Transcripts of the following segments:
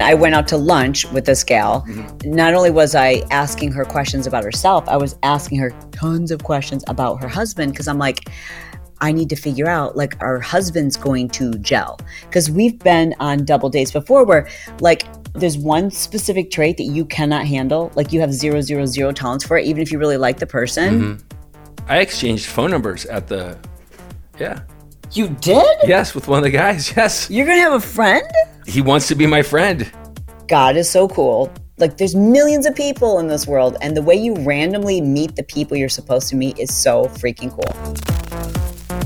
I went out to lunch with this gal. Mm-hmm. Not only was I asking her questions about herself, I was asking her tons of questions about her husband because I'm like, I need to figure out like our husband's going to gel because we've been on double dates before where like there's one specific trait that you cannot handle like you have zero zero zero tolerance for it even if you really like the person mm-hmm. I exchanged phone numbers at the, yeah. you did Yes, with one of the guys. Yes. you're gonna have a friend He wants to be my friend. God is so cool. Like, there's millions of people in this world, and the way you randomly meet the people you're supposed to meet is so freaking cool.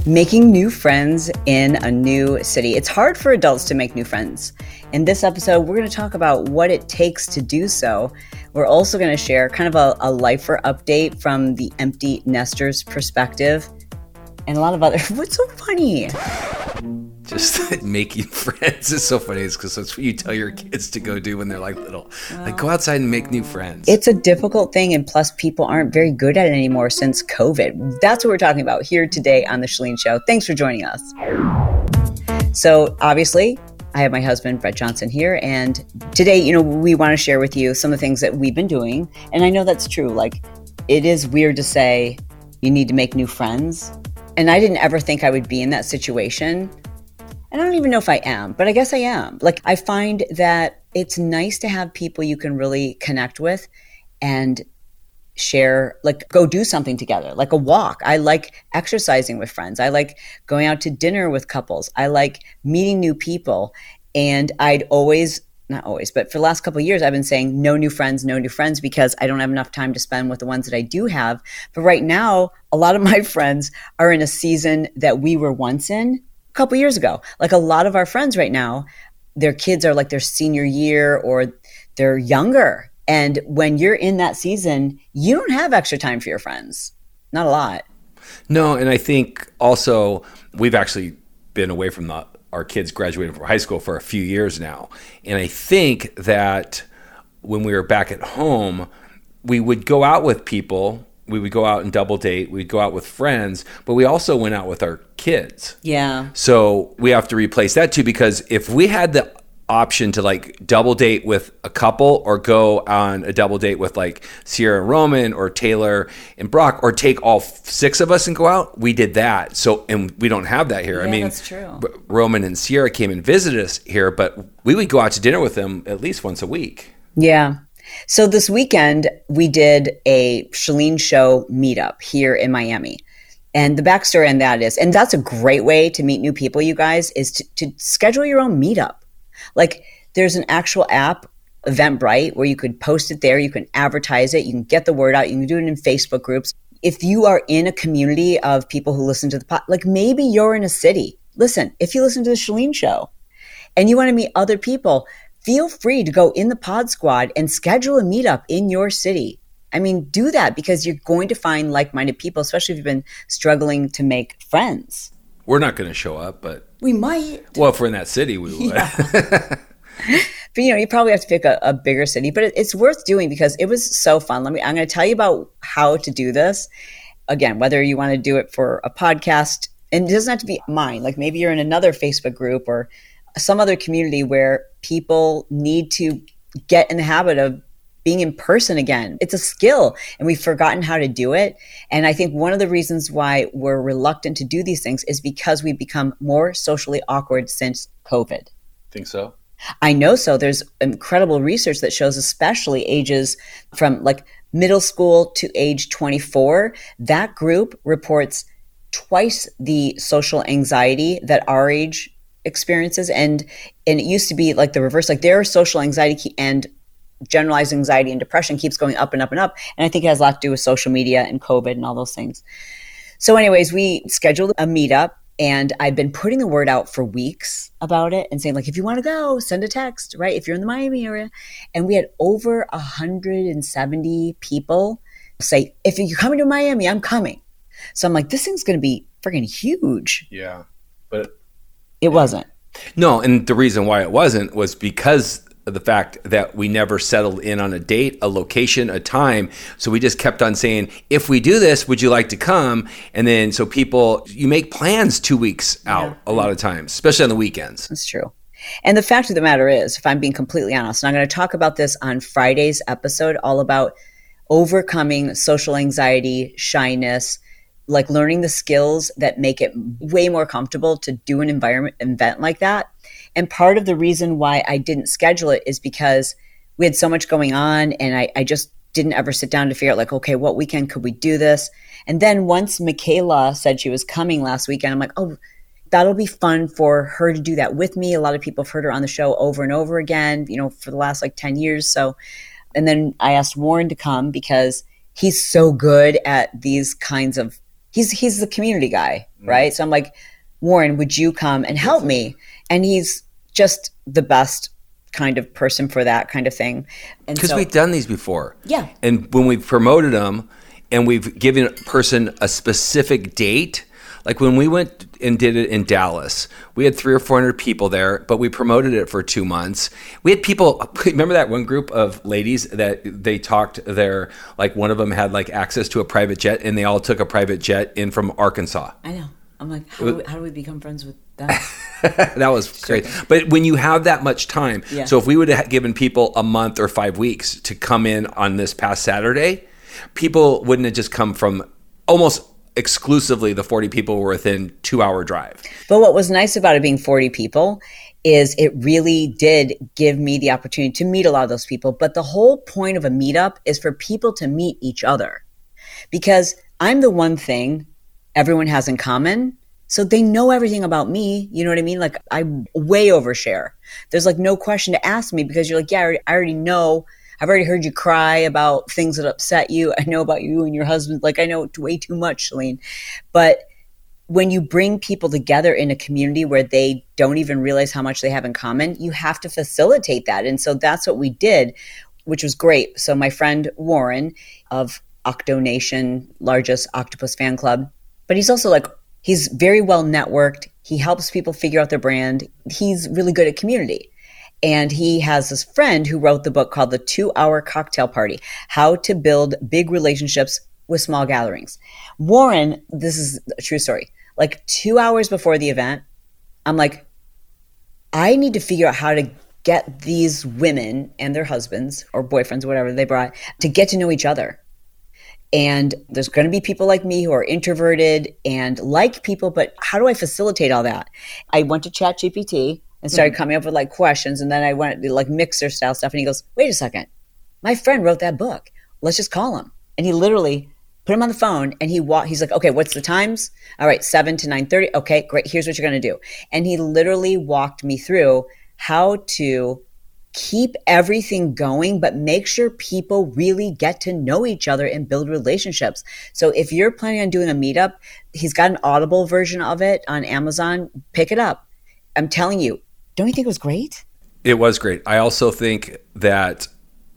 Making new friends in a new city. It's hard for adults to make new friends. In this episode, we're going to talk about what it takes to do so. We're also going to share kind of a, a lifer update from the empty nesters perspective and a lot of other. What's so funny? Just making friends is so funny. It's because that's what you tell your kids to go do when they're like little. Like, go outside and make new friends. It's a difficult thing, and plus, people aren't very good at it anymore since COVID. That's what we're talking about here today on The Chalene Show. Thanks for joining us. So, obviously, I have my husband, Bret Johnson, here. And today, you know, we want to share with you some of the things that we've been doing. And I know that's true. Like, it is weird to say you need to make new friends. And I didn't ever think I would be in that situation. I don't even know if I am, but I guess I am. Like, I find that it's nice to have people you can really connect with and share, like, go do something together, like a walk. I like exercising with friends. I like going out to dinner with couples. I like meeting new people. And I'd always, not always, but for the last couple years, I've been saying no new friends, no new friends because I don't have enough time to spend with the ones that I do have. But right now, a lot of my friends are in a season that we were once in couple years ago. Like a lot of our friends right now, their kids are like their senior year or they're younger. And when you're in that season, you don't have extra time for your friends. Not a lot. No, and I think also we've actually been away from the, our kids graduating from high school for a few years now. And I think that when we were back at home, we would go out with people. We would go out and double date. We'd go out with friends, but we also went out with our kids. Yeah. So we have to replace that too because if we had the option to like double date with a couple or go on a double date with like Sierra and Roman or Taylor and Brock or take all six of us and go out, we did that. So and we don't have that here. I Yeah, mean, that's true. Roman and Sierra came and visited us here, but we would go out to dinner with them at least once a week. Yeah. So this weekend, we did a Chalene Show meetup here in Miami. And the backstory on that is, and that's a great way to meet new people, you guys, is to, to schedule your own meetup. Like there's an actual app, Eventbrite, where you could post it there, you can advertise it, you can get the word out, you can do it in Facebook groups. If you are in a community of people who listen to the pod, like maybe you're in a city. Listen, if you listen to the Chalene Show, and you want to meet other people, feel free to go in the pod squad and schedule a meetup in your city. I mean, do that because you're going to find like minded people, especially if you've been struggling to make friends. We're not going to show up, but We might. well, if we're in that city, we would. But you know, you probably have to pick a, a bigger city, but it, it's worth doing because it was so fun. Let me, I'm going to tell you about how to do this. Again, whether you want to do it for a podcast, and it doesn't have to be mine, like maybe you're in another Facebook group or some other community where people need to get in the habit of being in person again. It's a skill and we've forgotten how to do it. And I think one of the reasons why we're reluctant to do these things is because we've become more socially awkward since COVID. Think so? I know so. There's incredible research that shows, especially ages from like middle school to age 24, that group reports twice the social anxiety that our age experiences. And and it used to be like the reverse, like their social anxiety and generalized anxiety and depression keeps going up and up and up. And I think it has a lot to do with social media and COVID and all those things. So, anyways, we scheduled a meetup and I've been putting the word out for weeks about it and saying, like, if you want to go, send a text, right? If you're in the Miami area. And we had over 170 people say, if you're coming to Miami, I'm coming. So I'm like, this thing's going to be freaking huge. Yeah. It wasn't. No, and the reason why it wasn't was because of the fact that we never settled in on a date, a location, a time. So we just kept on saying, if we do this, would you like to come? And then so people, you make plans two weeks out a lot of times, especially on the weekends. That's true. And the fact of the matter is, if I'm being completely honest, and I'm going to talk about this on Friday's episode, all about overcoming social anxiety, shyness, like learning the skills that make it way more comfortable to do an environment event like that. And part of the reason why I didn't schedule it is because we had so much going on and I, I just didn't ever sit down to figure out like, okay, what weekend could we do this? And then once Michaela said she was coming last weekend, I'm like, oh, that'll be fun for her to do that with me. A lot of people have heard her on the show over and over again, you know, for the last like 10 years. So, and then I asked Warren to come because he's so good at these kinds of, he's, he's the community guy, mm-hmm. right? So I'm like, Warren, would you come and help me? And he's just the best kind of person for that kind of thing. Because so, we've done these before. Yeah. And when we've promoted them and we've given a person a specific date, like when we went and did it in Dallas, we had three or four hundred people there, but we promoted it for two months. We had people. Remember that one group of ladies that they talked there? Like one of them had like access to a private jet, and they all took a private jet in from Arkansas. I know. I'm like, how do we, how do we become friends with that? that was great. But when you have that much time, yeah. so if we would have given people a month or five weeks to come in on this past Saturday, people wouldn't have just come from almost exclusively the 40 people were within two hour drive. But what was nice about it being 40 people is it really did give me the opportunity to meet a lot of those people. But the whole point of a meetup is for people to meet each other because I'm the one thing everyone has in common. So they know everything about me. You know what I mean? Like I way overshare. There's like no question to ask me because you're like, yeah, I already, I already know I've already heard you cry about things that upset you. I know about you and your husband. Like I know way too much, Chalene. But when you bring people together in a community where they don't even realize how much they have in common, you have to facilitate that. And so that's what we did, which was great. So my friend Warren of OctoNation, largest octopus fan club, but he's also like he's very well networked. He helps people figure out their brand. He's really good at community. And he has this friend who wrote the book called The Two Hour Cocktail Party How to Build Big Relationships with Small Gatherings. Warren, this is a true story. Like two hours before the event, I'm like, I need to figure out how to get these women and their husbands or boyfriends, whatever they brought, to get to know each other. And there's going to be people like me who are introverted and like people, but how do I facilitate all that? I went to ChatGPT and started mm-hmm. coming up with like questions. And then I went like mixer style stuff. And he goes, wait a second. My friend wrote that book. Let's just call him. And he literally put him on the phone and he walked, he's like, okay, what's the times? All right, seven to nine thirty. Okay, great. Here's what you're going to do. And he literally walked me through how to keep everything going, but make sure people really get to know each other and build relationships. So if you're planning on doing a meetup, he's got an audible version of it on Amazon. Pick it up. I'm telling you, don't you think it was great? It was great. I also think that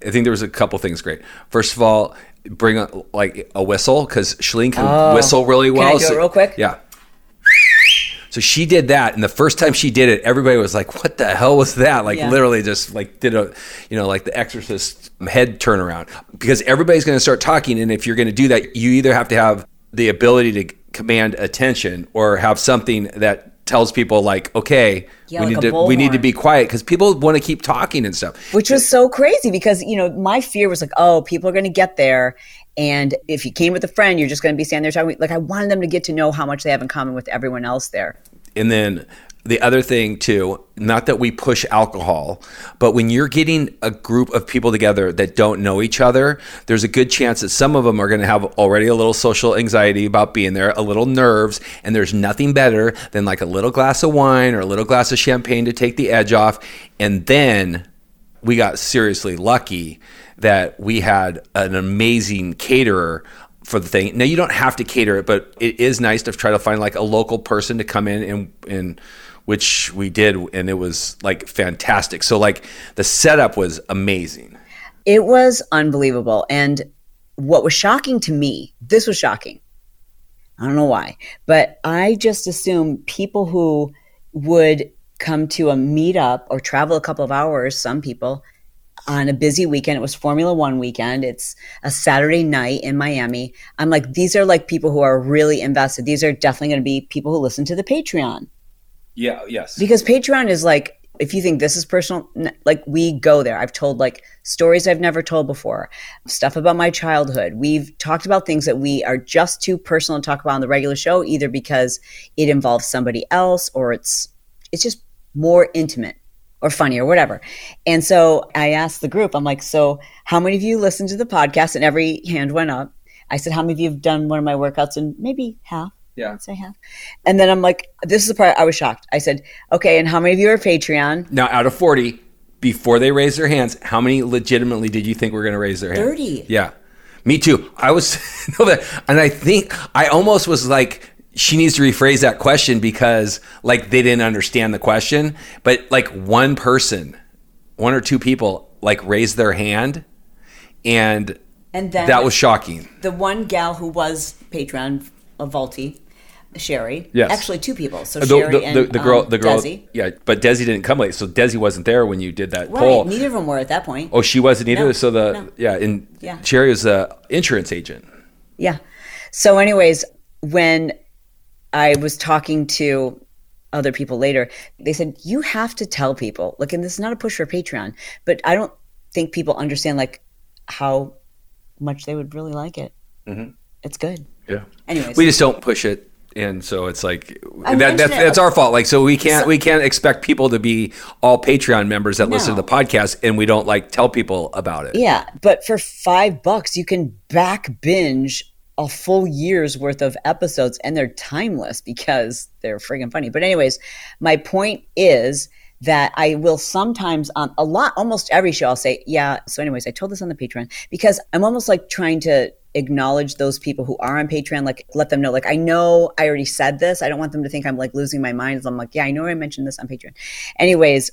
I think there was a couple things great. First of all, bring a, like a whistle because Chalene can oh. whistle really well. Can I do so, it real quick? Yeah. So she did that, and the first time she did it, everybody was like, "What the hell was that?" Like yeah. literally, just like did a, you know, like the Exorcist head turnaround because everybody's going to start talking, and if you're going to do that, you either have to have the ability to command attention or have something that tells people like, okay, yeah, we like need to we need to be quiet because people want to keep talking and stuff. Which was so crazy because you know my fear was like, oh, people are going to get there, and if you came with a friend, you're just going to be standing there talking. Like I wanted them to get to know how much they have in common with everyone else there. And then the other thing too, not that we push alcohol, but when you're getting a group of people together that don't know each other, there's a good chance that some of them are going to have already a little social anxiety about being there, a little nerves, and there's nothing better than like a little glass of wine or a little glass of champagne to take the edge off. And then we got seriously lucky that we had an amazing caterer for the thing. Now you don't have to cater it, but it is nice to try to find like a local person to come in and and which we did, and it was like fantastic. So like the setup was amazing. It was unbelievable, and what was shocking to me, this was shocking. I don't know why, but I just assumed people who would come to a meetup or travel a couple of hours, some people, on a busy weekend. It was Formula One weekend. It's a Saturday night in Miami. I'm like, these are like people who are really invested. These are definitely going to be people who listen to the Patreon. Yeah, yes. Because Patreon is like if you think this is personal, like we go there. I've told like stories I've never told before, stuff about my childhood. We've talked about things that we are just too personal to talk about on the regular show, either because it involves somebody else or it's it's just more intimate or funny or whatever. And so I asked the group, I'm like, so how many of you listen to the podcast? And every hand went up. I said, how many of you have done one of my workouts? And maybe half. Yeah. I'd say half. And then I'm like, this is the part I was shocked. I said, okay, and how many of you are Patreon? Now, out of 40, before they raised their hands, how many legitimately did you think were going to raise their hands? 30. Yeah. Me too. I was, and I think I almost was like, she needs to rephrase that question because like they didn't understand the question. But like one person, one or two people like raised their hand and And then that was shocking. the one gal who was Patreon of Vaulty, Sherry. Yes. Actually, two people. So The, Sherry the, and the, the girl, um, the girl, Desi. yeah, but Desi didn't come late, so Desi wasn't there when you did that Right. poll. Neither of them were at that point. Oh, she wasn't either. No, so the no. yeah, and Yeah. Sherry was the insurance agent. Yeah. So, anyways, when I was talking to other people later, they said, you have to tell people, like, and this is not a push for Patreon, but I don't think people understand, like, how much they would really like it. It's good. Yeah. Anyways. we just don't push it, and so it's like that, that's our fault. Like, so we can't we can't expect people to be all Patreon members that listen to the podcast, and we don't like tell people about it. Yeah, but for five bucks, you can back binge a full year's worth of episodes, and they're timeless because they're friggin' funny. But anyways, my point is that I will sometimes on a lot, almost every show, I'll say, yeah. So, anyways, I told this on the Patreon because I'm almost like trying to acknowledge those people who are on Patreon, like let them know, like I know I already said this. I don't want them to think I'm like losing my mind. I'm like, yeah, I know I mentioned this on Patreon. Anyways,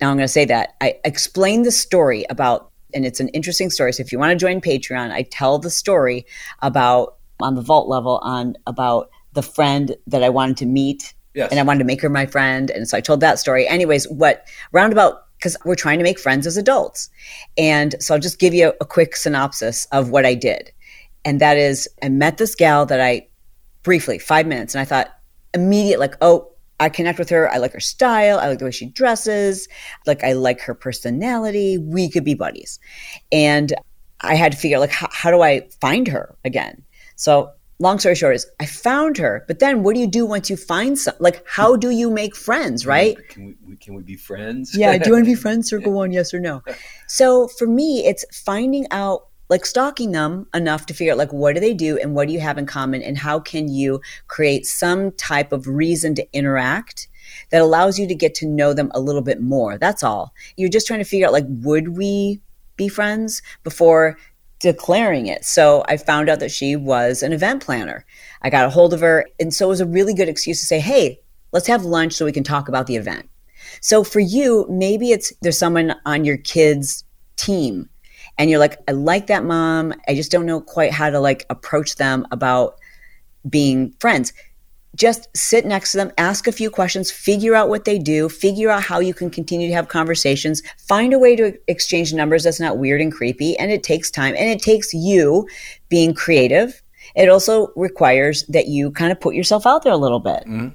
now I'm going to say that I explain the story about, and it's an interesting story. So if you want to join Patreon, I tell the story about on the vault level on about the friend that I wanted to meet, Yes. and I wanted to make her my friend, and so I told that story. Anyways, what roundabout because we're trying to make friends as adults, and so I'll just give you a, a quick synopsis of what I did, and that is I met this gal that I briefly five minutes, and I thought immediate like oh I connect with her. I like her style. I like the way she dresses. Like I like her personality. We could be buddies. And I had to figure out like how, how do I find her again? So long story short is I found her, but then what do you do once you find some? Like how do you make friends, right? Can we can we be friends? Yeah. Do you want to be friends? Circle one, yes or no. So for me, it's finding out, like stalking them enough to figure out, like, what do they do and what do you have in common? And how can you create some type of reason to interact that allows you to get to know them a little bit more? That's all. You're just trying to figure out, like, would we be friends before declaring it? So I found out that she was an event planner. I got a hold of her. And so it was a really good excuse to say, hey, let's have lunch so we can talk about the event. So for you, maybe it's there's someone on your kids' team and you're like, I like that mom. I just don't know quite how to like approach them about being friends. Just sit next to them, ask a few questions, figure out what they do, figure out how you can continue to have conversations, find a way to exchange numbers that's not weird and creepy. And it takes time and it takes you being creative. It also requires that you kind of put yourself out there a little bit. Mm-hmm.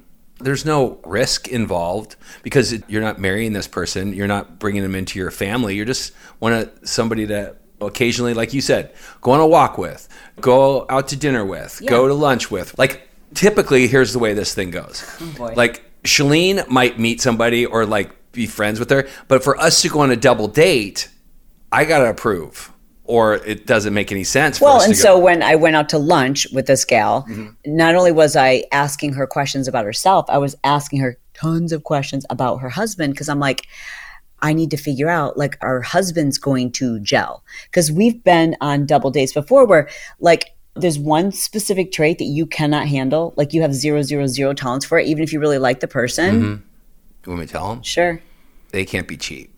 There's no risk involved because it- you're not marrying this person. You're not bringing them into your family. You're just want somebody to occasionally, like you said, go on a walk with, go out to dinner with, go to lunch with. Like typically, here's the way this thing goes. Oh, boy. like Chalene might meet somebody or like be friends with her, but for us to go on a double date, I gotta approve, or it doesn't make any sense. For Well, and so. Mm-hmm. when I went out to lunch with this gal, not only was I asking her questions about herself, I was asking her tons of questions about her husband because I'm like, I need to figure out like our husband's going to gel because we've been on double dates before where like there's one specific trait that you cannot handle, like you have zero zero zero tolerance for it, even if you really like the person. Mm-hmm. you want me to tell them Sure. they can't be cheap.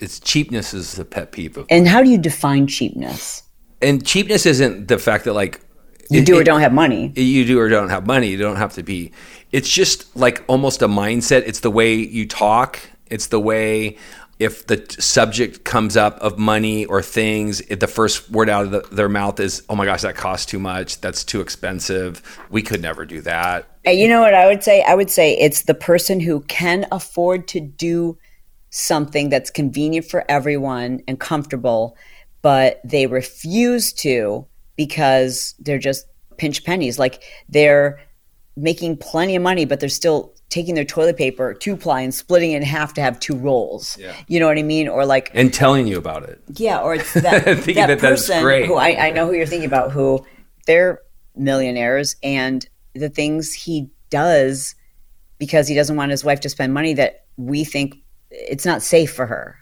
It's cheapness is the pet peeve of And how do you define cheapness? and cheapness isn't the fact that like You it- do or it- don't have money. you do or don't have money you don't have to be it's just like almost a mindset it's the way you talk it's the way if the subject comes up of money or things, if the first word out of the, their mouth is, "Oh my gosh, that costs too much. That's too expensive. We could never do that." And you know what I would say? I would say it's the person who can afford to do something that's convenient for everyone and comfortable, but they refuse to because they're just pinch pennies. Like they're making plenty of money, but they're still taking their toilet paper, two ply, and splitting it in half to have two rolls. Yeah. You know what I mean? Or like, And telling you about it. yeah, or it's that, Thinking that, that that's person great. who I, I know who you're thinking about, who they're millionaires, and the things he does because he doesn't want his wife to spend money that we think it's not safe for her.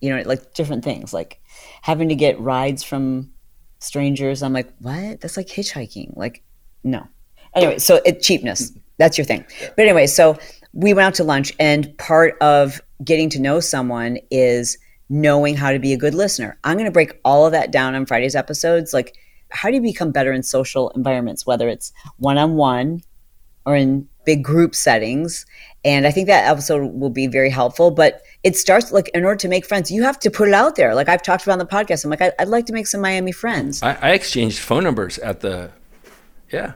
You know, like different things, like having to get rides from strangers. I'm like, what? That's like hitchhiking. Like, no. Anyway, so it cheapness. That's your thing. But anyway, so we went out to lunch, and part of getting to know someone is knowing how to be a good listener. I'm going to break all of that down on Friday's episodes. Like, how do you become better in social environments, whether it's one on one or in big group settings? And I think that episode will be very helpful. But it starts like in order to make friends, you have to put it out there. Like I've talked about on the podcast, I'm like, I- I'd like to make some Miami friends. I, I exchanged phone numbers at the, yeah,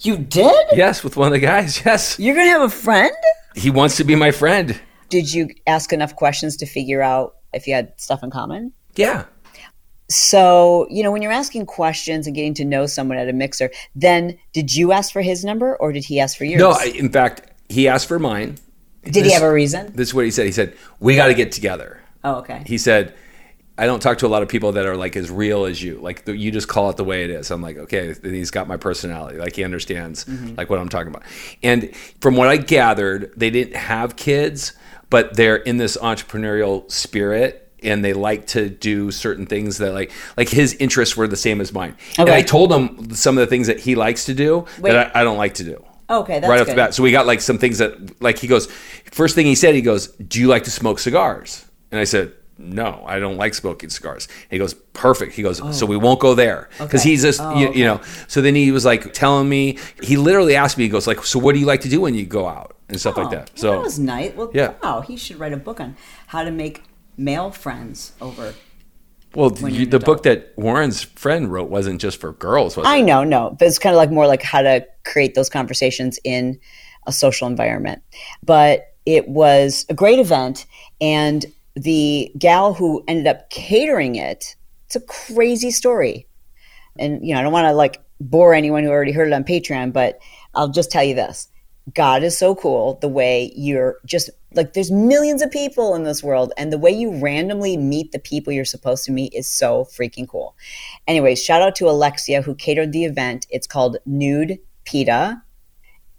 You did? yes, with one of the guys. Yes, You're going to have a friend? he wants to be my friend. Did you ask enough questions to figure out if you had stuff in common? Yeah, So, you know, when you're asking questions and getting to know someone at a mixer, then did you ask for his number or did he ask for yours? no. I, in fact, he asked for mine. did he have a reason? This is what he said. He said, "We got to get together." Oh, okay. He said, "I don't talk to a lot of people that are like as real as you. Like the, you just call it the way it is." I'm like, "Okay." He's got my personality. Like he understands mm-hmm. like what I'm talking about. And from what I gathered, they didn't have kids, but they're in this entrepreneurial spirit. And they like to do certain things that like like his interests were the same as mine. And I told him some of the things that he likes to do Wait. that I, I don't like to do Okay, that's right off the bat. So we got like some things that, like, he goes, first thing he said, he goes, Do you like to smoke cigars? And I said, No, I don't like smoking cigars. And he goes, Perfect. He goes, oh. So we won't go there. Because Okay. he's just, Oh, you, okay. you know, so then he was like telling me, he literally asked me, he goes, like, So what do you like to do when you go out? And stuff like Oh, that. So, that was nice. Well, Yeah. wow, he should write a book on how to make male friends over. well, you're you, an the book that Warren's friend wrote wasn't just for girls, was I it? know, no, but it's kind of like more like how to create those conversations in a social environment. But it was a great event, and the gal who ended up catering it, it's a crazy story. And you know, I don't want to like bore anyone who already heard it on Patreon, but I'll just tell you this. God is so cool the way you're just like there's millions of people in this world and the way you randomly meet the people you're supposed to meet is so freaking cool. Anyways, shout out to Alexia who catered the event. It's called Nude Pita.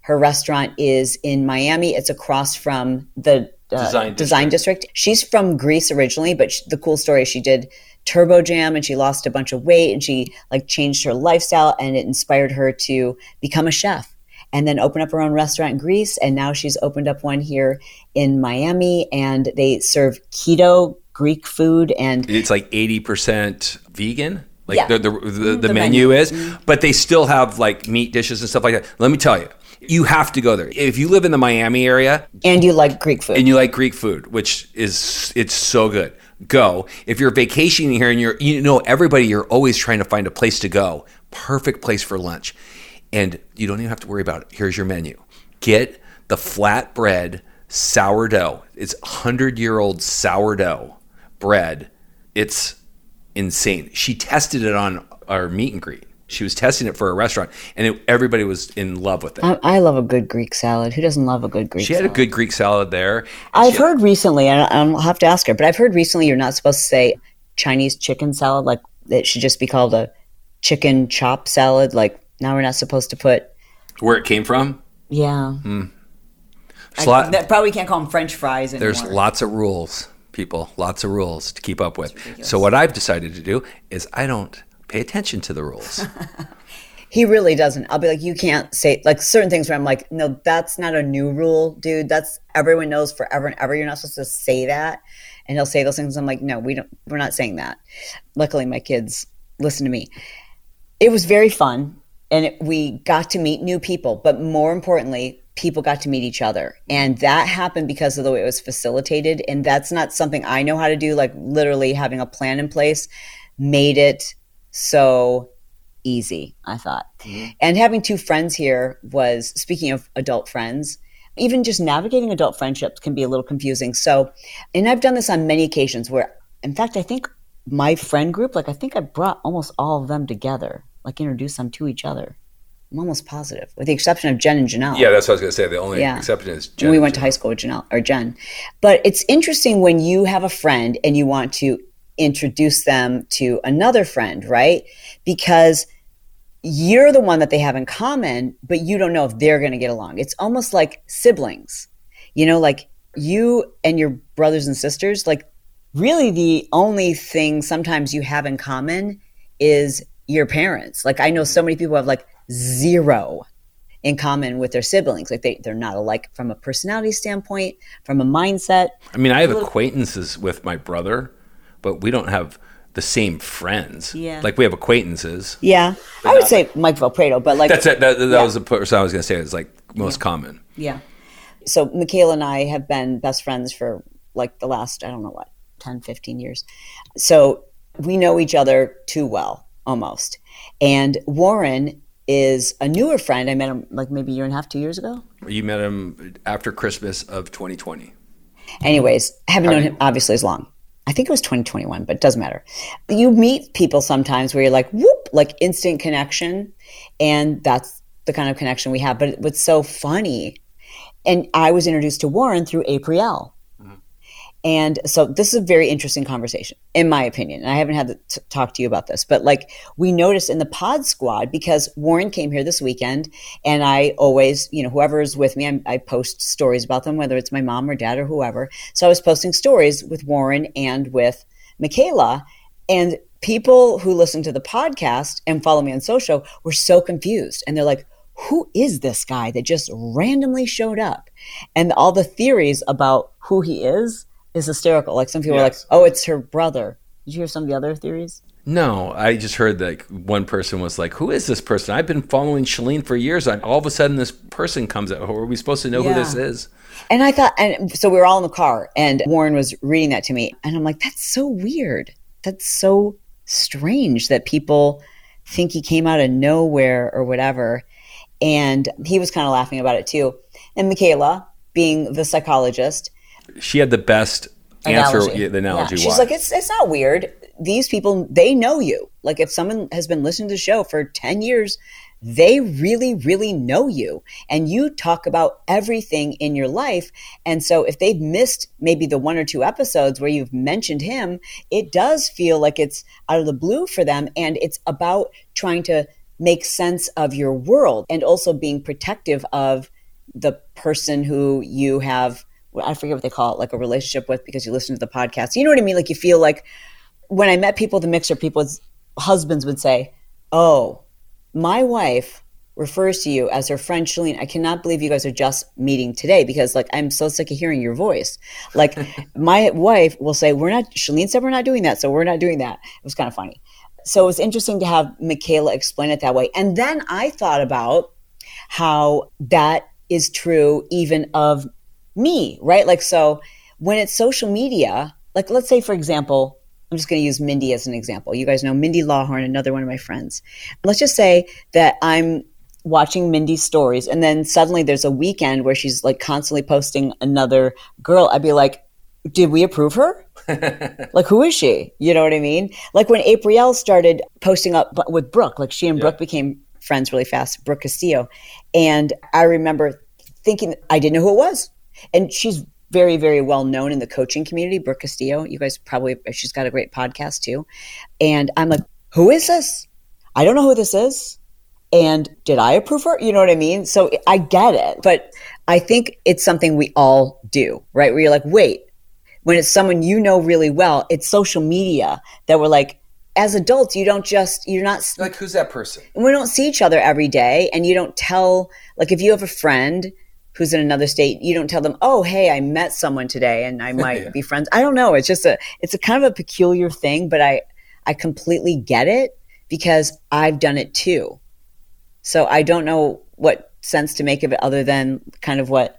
Her restaurant is in Miami. It's across from the uh, Design design district. She's from Greece originally, but sh the cool story is she did Turbo Jam and she lost a bunch of weight and she like changed her lifestyle and it inspired her to become a chef and then open up her own restaurant in Greece. And now she's opened up one here in Miami and they serve keto Greek food and It's like 80% vegan. Like Yeah. the, the, the, the, mm-hmm. the menu, menu. is, mm-hmm. but they still have like meat dishes and stuff like that. Let me tell you, you have to go there. If you live in the Miami area and you like Greek food. and you like Greek food, which is it's so good, go. If you're vacationing here and you're you know everybody, you're always trying to find a place to go. Perfect place for lunch, and you don't even have to worry about it. Here's your menu. Get the flatbread sourdough. It's hundred year old sourdough bread. It's insane. She tested it on our meet and greet. She was testing it for a restaurant, and it, everybody was in love with it. I, I love a good Greek salad. Who doesn't love a good Greek She had salad? a good Greek salad there. I've heard recently, and I'll have to ask her, but I've heard recently you're not supposed to say Chinese chicken salad. Like it should just be called a chicken chop salad. Like now we're not supposed to put. Where it came from? Yeah, hmm. There's, lot- that probably can't call them French fries anymore. there's lots of rules, people. Lots of rules to keep up with. So what I've decided to do is I don't pay attention to the rules. He really doesn't. I'll be like, you can't say like certain things where I'm like, no, that's not a new rule, dude. That's everyone knows forever and ever. You're not supposed to say that. And he'll say those things. I'm like, no, we don't. We're not saying that. Luckily, my kids listen to me. It was very fun, and it, we got to meet new people. But more importantly, people got to meet each other. And that happened because of the way it was facilitated. And that's not something I know how to do. Like literally having a plan in place made it so easy, I thought. Mm-hmm. And having two friends here was, speaking of adult friends, even just navigating adult friendships can be a little confusing. So, and I've done this on many occasions where, in fact, I think my friend group, like I think I brought almost all of them together, like introduce them to each other. I'm almost positive, with the exception of Jen and Janelle. Yeah, that's what I was going to say. The only yeah. exception is Jen. we went to high school with Janelle or Jen. But it's interesting when you have a friend and you want to introduce them to another friend, right? Because you're the one that they have in common, but you don't know if they're going to get along. It's almost like siblings, you know, like you and your brothers and sisters, like really the only thing sometimes you have in common is your parents. Like I know so many people have like zero in common with their siblings. Like they, they're not alike from a personality standpoint, from a mindset. I mean, I have acquaintances with my brother, but we don't have the same friends. Yeah. Like we have acquaintances. Yeah. I would say Mike Valpredo, but like. That's it. That, that yeah. was the person I was going to say is like most yeah. common. Yeah. So Michaela and I have been best friends for like the last, I don't know what, 10, 15 years. So we know each other too well, almost. And Warren is a newer friend. I met him like maybe a year and a half, two years ago. You met him after Christmas of 2020. Anyways, haven't known him obviously as long. I think it was 2021, but it doesn't matter. You meet people sometimes where you're like, whoop, like instant connection. And that's the kind of connection we have. But it what's so funny, and I was introduced to Warren through April. And so this is a very interesting conversation, in my opinion. And I haven't had to talk to you about this, but like we noticed in the pod squad, because Warren came here this weekend and I always, you know, whoever is with me, I, I post stories about them, whether it's my mom or dad or whoever. So I was posting stories with Warren and with Michaela. And people who listen to the podcast and follow me on social were so confused. And they're like, who is this guy that just randomly showed up? And all the theories about who he is is hysterical. Like some people yes. are like, "Oh, it's her brother." Did you hear some of the other theories? No, I just heard that one person was like, "Who is this person? I've been following Chalene for years, and all of a sudden this person comes out. Are we supposed to know yeah. who this is?" And I thought, and so we were all in the car, and Warren was reading that to me, and I'm like, "That's so weird. That's so strange that people think he came out of nowhere or whatever." And he was kind of laughing about it too. And Michaela, being the psychologist, she had the best answer analogy. the analogy yeah. she's like it's it's not weird. These people they know you. Like if someone has been listening to the show for 10 years they really really know you. And you talk about everything in your life. And so if they've missed maybe the one or two episodes where you've mentioned him it does feel like it's out of the blue for them. And it's about trying to make sense of your world and also being protective of the person who you have I forget what they call it, like a relationship with because you listen to the podcast. You know what I mean? Like you feel like when I met people the mixer, people's husbands would say, Oh, my wife refers to you as her friend Chalene. I cannot believe you guys are just meeting today because like I'm so sick of hearing your voice. Like my wife will say, We're not Chalene said we're not doing that, so we're not doing that. It was kind of funny. So it was interesting to have Michaela explain it that way. And then I thought about how that is true even of me, right? Like, so when it's social media, like, let's say, for example, I'm just going to use Mindy as an example. You guys know Mindy Lawhorn, another one of my friends. Let's just say that I'm watching Mindy's stories, and then suddenly there's a weekend where she's like constantly posting another girl. I'd be like, did we approve her? like, who is she? You know what I mean? Like when April started posting up with Brooke, like she and Brooke became friends really fast, Brooke Castillo. And I remember thinking, I didn't know who it was and she's very, very well known in the coaching community, Brooke Castillo. You guys probably, she's got a great podcast too. And I'm like, who is this? I don't know who this is. And did I approve her? You know what I mean? So I get it. But I think it's something we all do, right? Where you're like, wait, when it's someone you know really well, it's social media that we're like, as adults, you don't just, you're not like, who's that person? and We don't see each other every day. And you don't tell, like, if you have a friend who's in another state, you don't tell them, "Oh, hey, I met someone today and I might yeah. be friends." I don't know. It's just a it's a kind of a peculiar thing, but I I completely get it because I've done it too. So I don't know what sense to make of it other than kind of what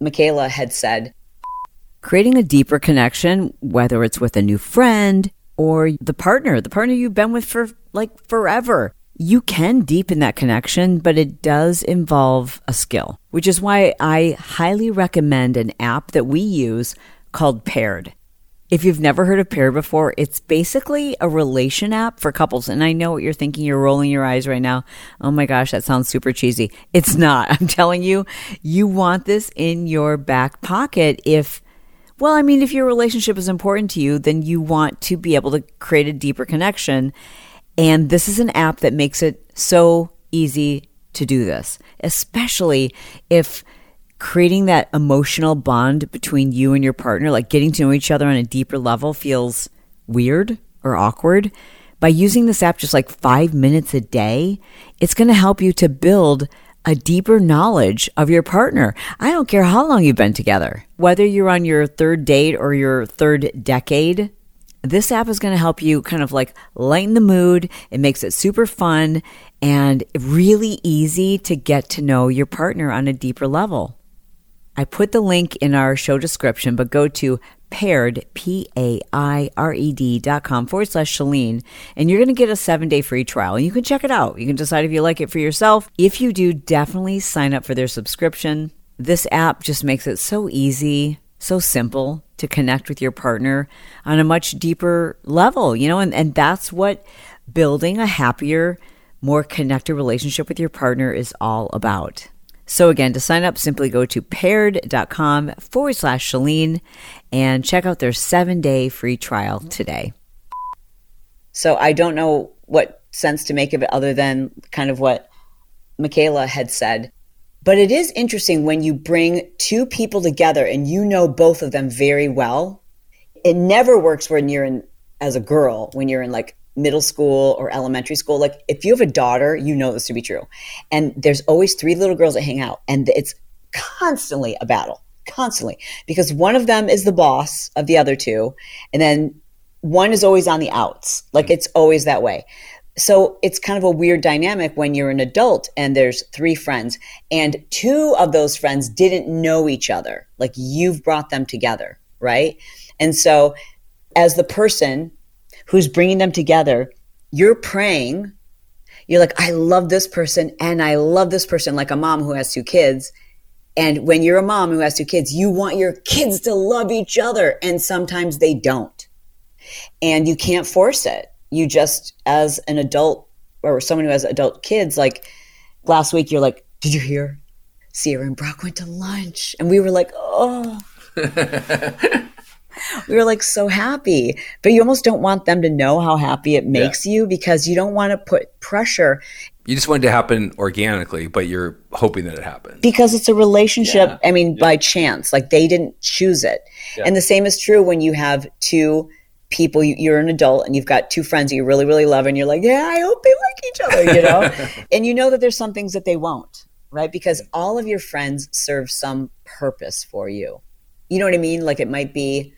Michaela had said. Creating a deeper connection, whether it's with a new friend or the partner, the partner you've been with for like forever. You can deepen that connection, but it does involve a skill, which is why I highly recommend an app that we use called Paired. If you've never heard of Paired before, it's basically a relation app for couples. And I know what you're thinking. You're rolling your eyes right now. Oh my gosh, that sounds super cheesy. It's not. I'm telling you, you want this in your back pocket if well, I mean, if your relationship is important to you, then you want to be able to create a deeper connection. And this is an app that makes it so easy to do this, especially if creating that emotional bond between you and your partner, like getting to know each other on a deeper level, feels weird or awkward. By using this app just like five minutes a day, it's going to help you to build a deeper knowledge of your partner. I don't care how long you've been together, whether you're on your third date or your third decade. This app is going to help you kind of like lighten the mood. It makes it super fun and really easy to get to know your partner on a deeper level. I put the link in our show description, but go to paired, P A I R E D dot com forward slash Chalene, and you're going to get a seven day free trial. And you can check it out. You can decide if you like it for yourself. If you do, definitely sign up for their subscription. This app just makes it so easy, so simple to connect with your partner on a much deeper level, you know, and, and that's what building a happier, more connected relationship with your partner is all about. So again, to sign up, simply go to paired.com forward slash Chalene and check out their seven day free trial today. So I don't know what sense to make of it other than kind of what Michaela had said. But it is interesting when you bring two people together and you know both of them very well. It never works when you're in as a girl, when you're in like middle school or elementary school. Like if you have a daughter you know this to be true. And there's always three little girls that hang out and it's constantly a battle constantly because one of them is the boss of the other two and then one is always on the outs. Like it's always that way so it's kind of a weird dynamic when you're an adult and there's three friends and two of those friends didn't know each other like you've brought them together right and so as the person who's bringing them together, you're praying. You're like, I love this person and I love this person, like a mom who has two kids. And when you're a mom who has two kids, you want your kids to love each other. And sometimes they don't. And you can't force it. You just, as an adult or someone who has adult kids, like last week, you're like, Did you hear? Sierra and Brock went to lunch. And we were like, Oh. we were like so happy. But you almost don't want them to know how happy it makes yeah. you because you don't want to put pressure. You just want it to happen organically, but you're hoping that it happens. Because it's a relationship, yeah. I mean, yeah. by chance. Like they didn't choose it. And the same is true when you have two people you're an adult and you've got two friends that you really really love and you're like yeah i hope they like each other you know and you know that there's some things that they won't right because mm-hmm. all of your friends serve some purpose for you you know what i mean like it might be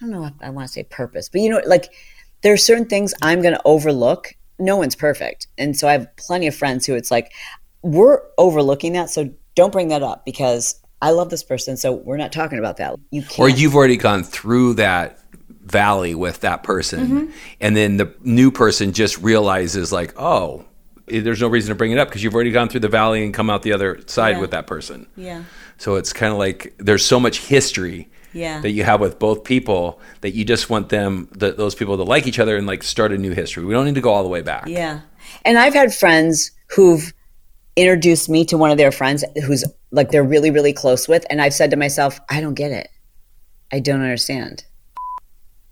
I don't know if I want to say purpose, but you know, like there are certain things I'm going to overlook. No one's perfect. And so I have plenty of friends who it's like, we're overlooking that. So don't bring that up because I love this person. So we're not talking about that. You can't. Or you've already gone through that valley with that person. Mm-hmm. And then the new person just realizes, like, oh, eh, there's no reason to bring it up because you've already gone through the valley and come out the other side yeah. with that person. Yeah. So it's kind of like there's so much history yeah. that you have with both people that you just want them the, those people to like each other and like start a new history. We don't need to go all the way back. Yeah. And I've had friends who've introduced me to one of their friends who's like they're really really close with and I've said to myself, I don't get it. I don't understand.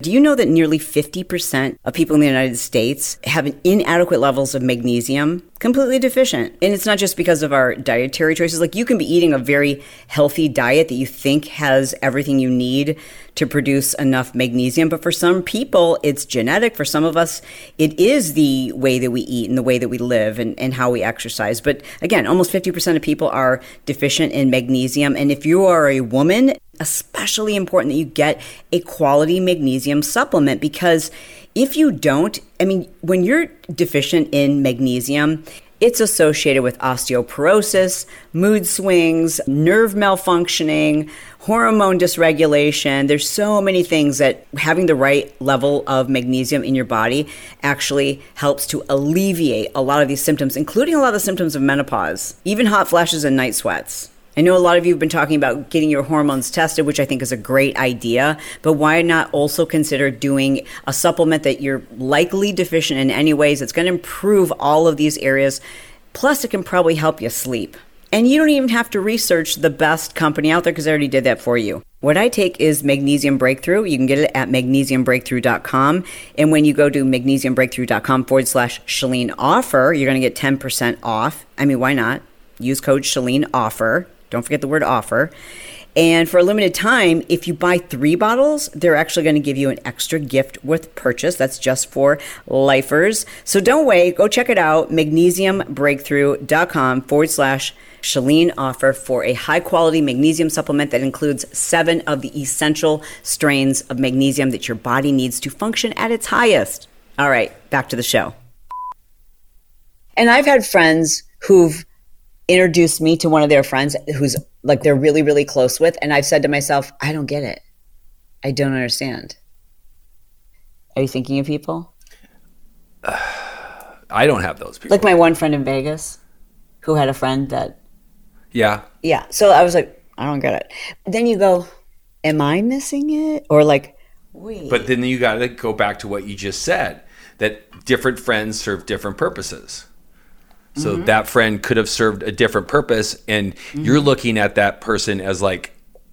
Do you know that nearly 50% of people in the United States have inadequate levels of magnesium? Completely deficient. And it's not just because of our dietary choices. Like you can be eating a very healthy diet that you think has everything you need to produce enough magnesium. But for some people, it's genetic. For some of us, it is the way that we eat and the way that we live and, and how we exercise. But again, almost 50% of people are deficient in magnesium. And if you are a woman, especially important that you get a quality magnesium supplement because if you don't, I mean, when you're deficient in magnesium, it's associated with osteoporosis, mood swings, nerve malfunctioning, hormone dysregulation. There's so many things that having the right level of magnesium in your body actually helps to alleviate a lot of these symptoms, including a lot of the symptoms of menopause, even hot flashes and night sweats. I know a lot of you have been talking about getting your hormones tested, which I think is a great idea, but why not also consider doing a supplement that you're likely deficient in anyways? It's going to improve all of these areas. Plus, it can probably help you sleep. And you don't even have to research the best company out there because I already did that for you. What I take is Magnesium Breakthrough. You can get it at magnesiumbreakthrough.com. And when you go to magnesiumbreakthrough.com forward slash Chalene offer, you're going to get 10% off. I mean, why not? Use code Chalene offer don't forget the word offer. And for a limited time, if you buy three bottles, they're actually going to give you an extra gift with purchase. That's just for lifers. So don't wait. Go check it out. Magnesiumbreakthrough.com forward slash Chalene offer for a high quality magnesium supplement that includes seven of the essential strains of magnesium that your body needs to function at its highest. All right, back to the show. And I've had friends who've introduced me to one of their friends who's like they're really really close with and i've said to myself i don't get it. I don't understand. Are you thinking of people? Uh, i don't have those people. Like my one friend in vegas who had a friend that yeah. Yeah. So i was like i don't get it. Then you go am i missing it? Or like wait. But then you got to go back to what you just said that different friends serve different purposes so mm-hmm. that friend could have served a different purpose, and mm-hmm. you're looking at that person as like,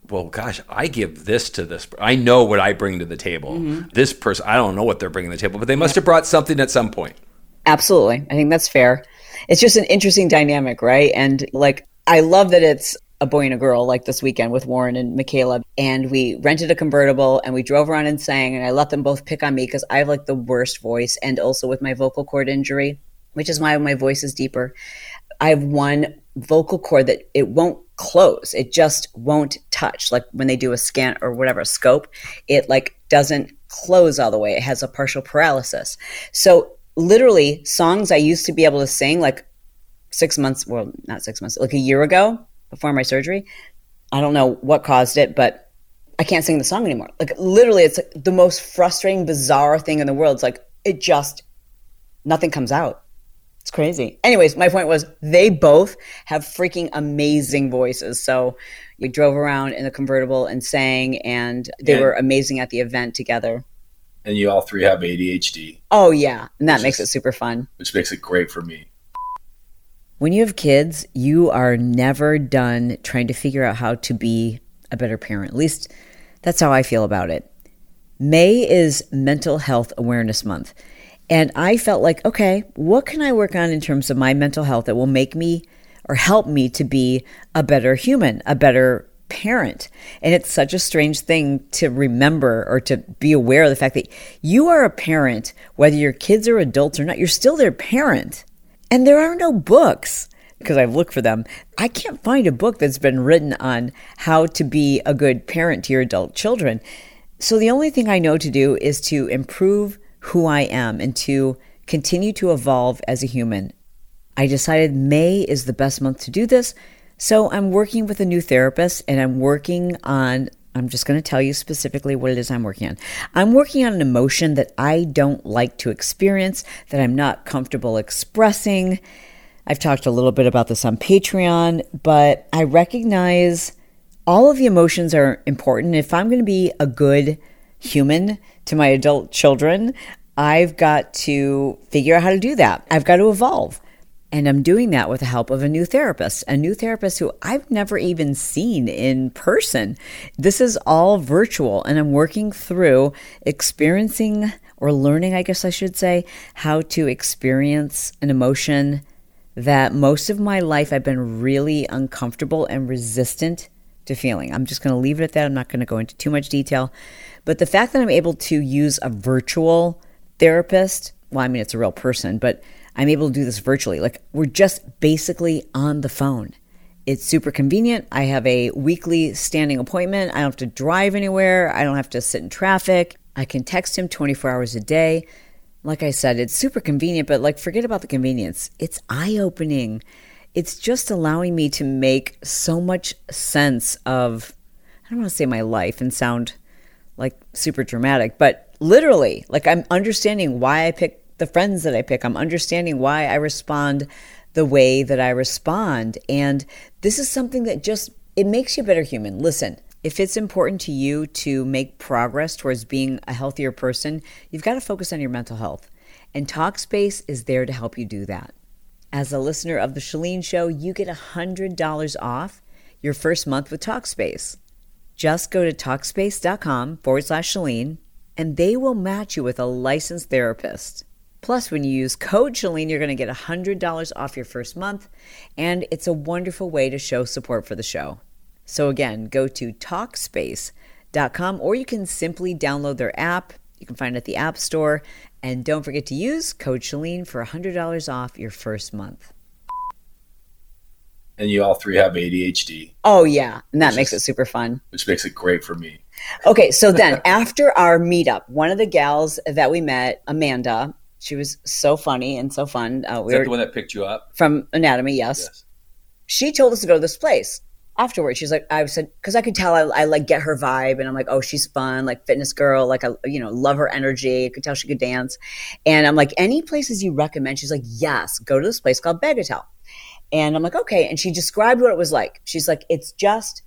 well, gosh, I give this to this. I know what I bring to the table. Mm-hmm. This person, I don't know what they're bringing to the table, but they must have brought something at some point. Absolutely, I think that's fair. It's just an interesting dynamic, right? And like, I love that it's a boy and a girl like this weekend with Warren and Michaela. And we rented a convertible and we drove around and sang. And I let them both pick on me because I have like the worst voice and also with my vocal cord injury which is why my voice is deeper. I have one vocal cord that it won't close. It just won't touch. Like when they do a scan or whatever, scope, it like doesn't close all the way. It has a partial paralysis. So literally songs I used to be able to sing like six months, well, not six months, like a year ago before my surgery. I don't know what caused it, but I can't sing the song anymore. Like literally, it's like the most frustrating, bizarre thing in the world. It's like it just nothing comes out. It's crazy. Anyways, my point was they both have freaking amazing voices. So we drove around in the convertible and sang, and they and, were amazing at the event together. And you all three have ADHD. Oh, yeah. And that makes is, it super fun. Which makes it great for me. When you have kids, you are never done trying to figure out how to be a better parent. At least that's how I feel about it. May is Mental Health Awareness Month. And I felt like, okay, what can I work on in terms of my mental health that will make me or help me to be a better human, a better parent? And it's such a strange thing to remember or to be aware of the fact that you are a parent, whether your kids are adults or not, you're still their parent. And there are no books because I've looked for them. I can't find a book that's been written on how to be a good parent to your adult children. So the only thing I know to do is to improve who I am and to continue to evolve as a human. I decided May is the best month to do this. So I'm working with a new therapist and I'm working on, I'm just going to tell you specifically what it is I'm working on. I'm working on an emotion that I don't like to experience, that I'm not comfortable expressing. I've talked a little bit about this on Patreon, but I recognize all of the emotions are important. If I'm going to be a good human to my adult children, I've got to figure out how to do that. I've got to evolve. And I'm doing that with the help of a new therapist, a new therapist who I've never even seen in person. This is all virtual, and I'm working through experiencing or learning, I guess I should say, how to experience an emotion that most of my life I've been really uncomfortable and resistant to feeling. I'm just going to leave it at that. I'm not going to go into too much detail. But the fact that I'm able to use a virtual therapist, well, I mean, it's a real person, but I'm able to do this virtually. Like, we're just basically on the phone. It's super convenient. I have a weekly standing appointment. I don't have to drive anywhere. I don't have to sit in traffic. I can text him 24 hours a day. like I said, it's super convenient, but like forget about the convenience. It's eye opening. It's just allowing me to make so much sense of, I don't want to say my life and sound like super dramatic, but literally, like I'm understanding why I pick the friends that I pick. I'm understanding why I respond the way that I respond. And this is something that just, it makes you a better human. Listen, if it's important to you to make progress towards being a healthier person, you've got to focus on your mental health. And Talkspace is there to help you do that. As a listener of The Chalene Show, you get $100 off your first month with Talkspace. Just go to Talkspace.com forward slash Chalene, and they will match you with a licensed therapist. Plus, when you use code Chalene, you're going to get $100 off your first month, and it's a wonderful way to show support for the show. So, again, go to Talkspace.com or you can simply download their app. You can find it at the App Store. And don't forget to use code Chalene for $100 off your first month. And you all three have ADHD, Oh, yeah. And that makes is- it super fun. which makes it great for me. Okay, so then after our meetup, one of the gals that we met, Amanda, she was so funny and so fun. Uh, we Is that were the one that picked you up? from Anatomy, yes. Yes. She told us to go to this place. Afterwards, she's like, I said, because I could tell I, I like get her vibe, and I'm like, oh, she's fun, like fitness girl, like I, you know, love her energy. I could tell she could dance, and I'm like, any places you recommend? She's like, yes, go to this place called Bagatelle, and I'm like, okay. And she described what it was like. She's like, it's just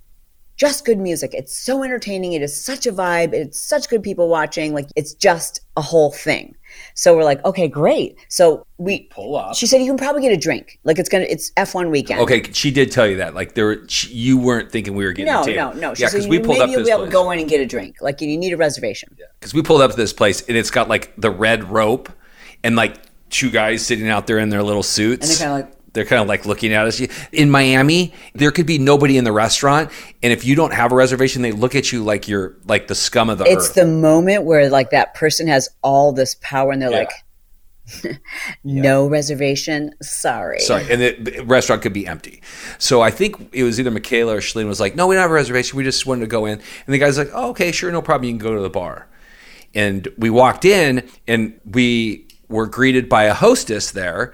just good music. It's so entertaining. It is such a vibe. It's such good people watching. Like it's just a whole thing. So we're like, okay, great. So we Pull up. She said you can probably get a drink. Like it's gonna it's F1 weekend. Okay, she did tell you that. Like there, she, you weren't thinking we were getting No, no, no. She Yeah, said because we pulled maybe up you'll be able to go in and get a drink. Like you need a reservation. Yeah, because we pulled up to this place and it's got like the red rope and like two guys sitting out there in their little suits. And they're kinda like- they're kind of like looking at us. In Miami, there could be nobody in the restaurant, and if you don't have a reservation, they look at you like you're like the scum of the It's earth. the moment where like that person has all this power and they're Yeah. like no reservation. Sorry. Sorry, and the the restaurant could be empty. So I think it was either Michaela or Chalene was like, "No, we don't have a reservation. We just wanted to go in." And the guy's like, "Oh, okay, sure, no problem. You can go to the bar." And we walked in, and we were greeted by a hostess there,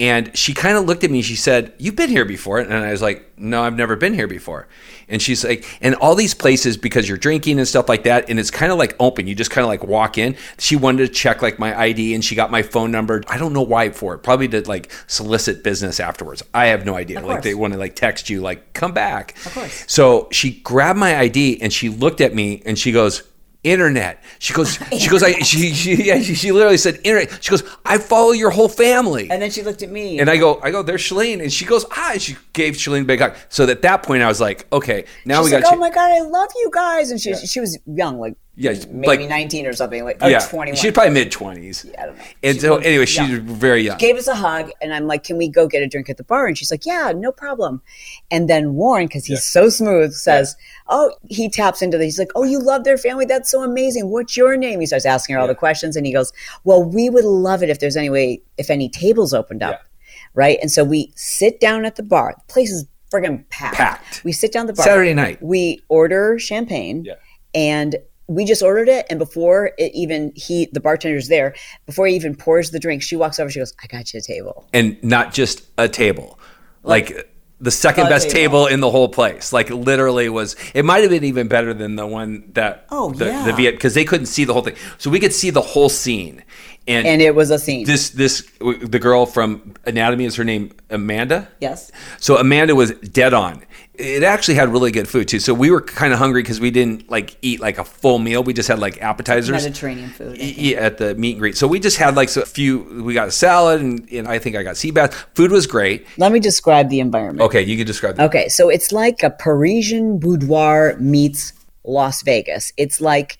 and she kind of looked at me. She said, "You've been here before?" And I was like, "No, I've never been here before." And she's like, "And all these places because you're drinking and stuff like that, and it's kind of like open. You just kind of like walk in." She wanted to check like my ID, and she got my phone number. I don't know why for it. Probably to like solicit business afterwards. I have no idea. Like they want to like text you, like come back. Of course. So she grabbed my ID and she looked at me and she goes, "Internet." She goes, she goes, I, she, she, yeah, she, she literally said, "Internet." She goes, "I follow your whole family." And then she looked at me. And I go, I go, there's Chalene. And she goes, ah, and she gave Chalene a big hug. So at that point, I was like, okay, now She's we like, got oh my god, I love you guys. And she she was young, like Yeah, maybe like- 19 or something, like or yeah, 21. she's probably mid 20s. Yeah, I don't know. And She so, anyway, she's very young. gave us a hug and I'm like, can we go get a drink at the bar? And she's like, yeah, no problem. And then Warren, because he's so smooth, says, oh, he taps into the, he's like, oh, you love their family. That's so amazing. What's your name? He starts asking her all the questions and he goes, well, we would love it if there's any way, if any tables opened up. Right. And so we sit down at the bar. The place is friggin' packed. Packed. We sit down at the bar. Saturday night. We order champagne Yeah. and we just ordered it and before it even he the bartender's there before he even pours the drink she walks over she goes i got you a table And not just a table, like, the second best table. table in the whole place. Like literally was. It might have been even better than the one that. Oh, the, yeah. The Viet because they couldn't see the whole thing, so we could see the whole scene. And, and it was a scene this this the girl from Anatomy is her name Amanda. yes So Amanda was dead on. It actually had really good food too. So we were kind of hungry because we didn't like eat like a full meal. We just had like appetizers. mediterranean food Yeah, at the meet and greet. So we just had like a few. We got a salad, and, and I think I got sea bass. Food was great. let me describe the environment Okay, you can describe that. Okay, so it's like a Parisian boudoir meets Las Vegas. It's like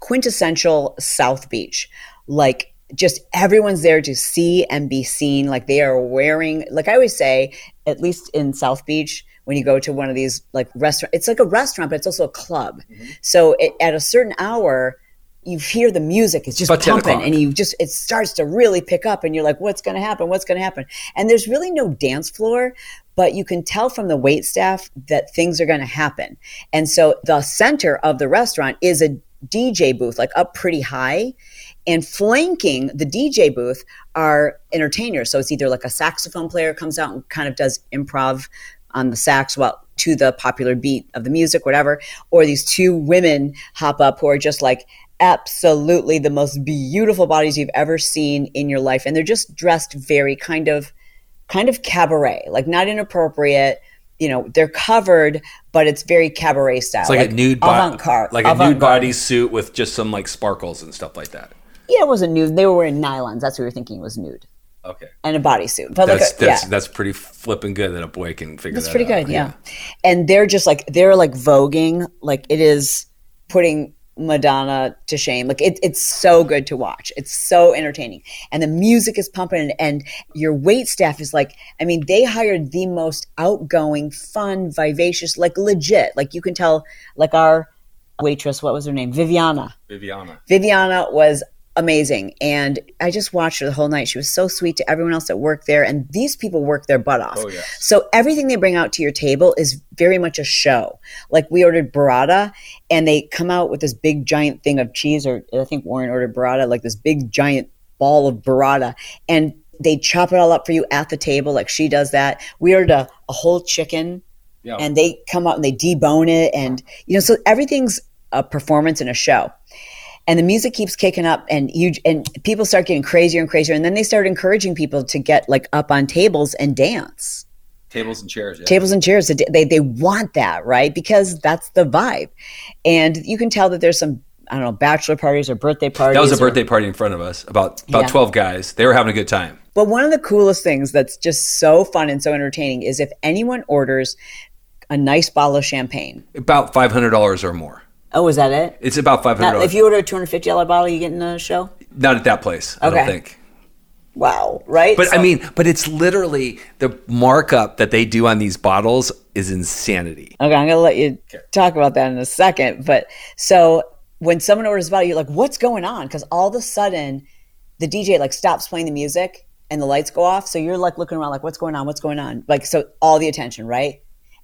quintessential South Beach. Like just everyone's there to see and be seen. Like they are wearing, like I always say, at least in South Beach, when you go to one of these like restaurant, it's like a restaurant, but it's also a club. So it, at a certain hour, you hear the music is just pumping and you just it starts to really pick up and you're like what's going to happen? What's going to happen? And there's really no dance floor but you can tell from the wait staff that things are going to happen. And so the center of the restaurant is a dj booth like up pretty high And flanking the DJ booth are entertainers. So it's either like a saxophone player comes out and kind of does improv on the sax while to the popular beat of the music, whatever, or these two women hop up who are just like absolutely the most beautiful bodies you've ever seen in your life. And they're just dressed very kind of kind of cabaret, like not inappropriate. You know, they're covered, but it's very cabaret style. It's like, a nude bo- avant-garde, like a avant-garde. bodysuit with just some like sparkles and stuff like that. Yeah, it wasn't nude. They were wearing nylons. That's what we were thinking was nude. Okay. And a bodysuit. But That's like a, that's yeah. that's pretty flipping good that a boy can figure That's that pretty out. good, yeah. And they're just like they're like voguing, like it is putting Madonna to shame. Like it, it's so good to watch. It's so entertaining, and the music is pumping. And, and your wait staff is like, I mean, they hired the most outgoing, fun, vivacious, like legit. Like you can tell, like our waitress, what was her name, Viviana. Viviana. Viviana was amazing. And I just watched her the whole night. She was so sweet to everyone else that worked there. And these people work their butt off. Oh, yeah. So everything they bring out to your table is very much a show. Like we ordered burrata and they come out with this big giant thing of cheese, or I think Warren ordered burrata, like this big giant ball of burrata. And they chop it all up for you at the table, like she does that. We ordered a, a whole chicken Yeah. and they come out and they debone it and you know so everything's a performance and a show and the music keeps kicking up and you and people start getting crazier and crazier and then they start encouraging people to get like up on tables and dance Tables and chairs. Yeah. tables and chairs they they want that right because that's the vibe and you can tell that there's some i don't know bachelor parties or birthday parties That was a or- birthday party in front of us. About about Yeah. twelve guys. They were having a good time. But one of the coolest things that's just so fun and so entertaining is if anyone orders a nice bottle of champagne. About five hundred dollars or more. Oh, is that it? It's about five hundred if you order a two hundred fifty dollar bottle, you get in a show. Not at that place. I don't think. Wow, right? But I mean, but it's literally the markup that they do on these bottles is insanity. okay, I'm gonna let you talk about that in a second. But so when someone orders a bottle, you're like, "What's going on?" Because all of a sudden, the DJ like stops playing the music and the lights go off. So you're like looking around, like, "What's going on? What's going on?" Like, so all the attention, right?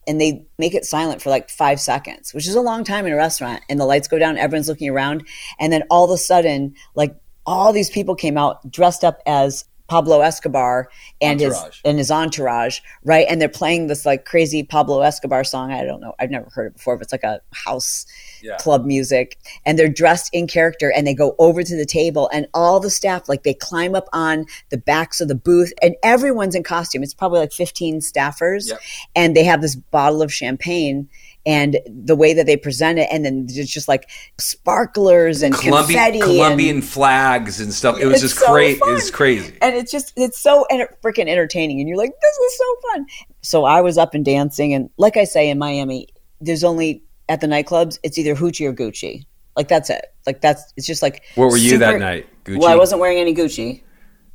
And they make it silent for like five seconds, which is a long time in a restaurant. And the lights go down, everyone's looking around, and then all of a sudden, like all these people came out dressed up as Pablo Escobar and Entourage. his and his entourage, right? And they're playing this like crazy Pablo Escobar song. I don't know, I've never heard it before, but it's like a house Yeah. club music. And they're dressed in character and they go over to the table and all the staff like they climb up on the backs of the booth and everyone's in costume. It's probably like 15 staffers Yep. and they have this bottle of champagne and the way that they present it and then it's just like sparklers and Colombian confetti Colombian and, flags and stuff. It was just so great. fun. It's crazy. and it's just it's so enter- freaking entertaining and you're like this is so fun so i was up and dancing and like i say in miami there's only at the nightclubs it's either hoochie or gucci like that's it like that's it's just like Where were you super- that night? Gucci. well i wasn't wearing any gucci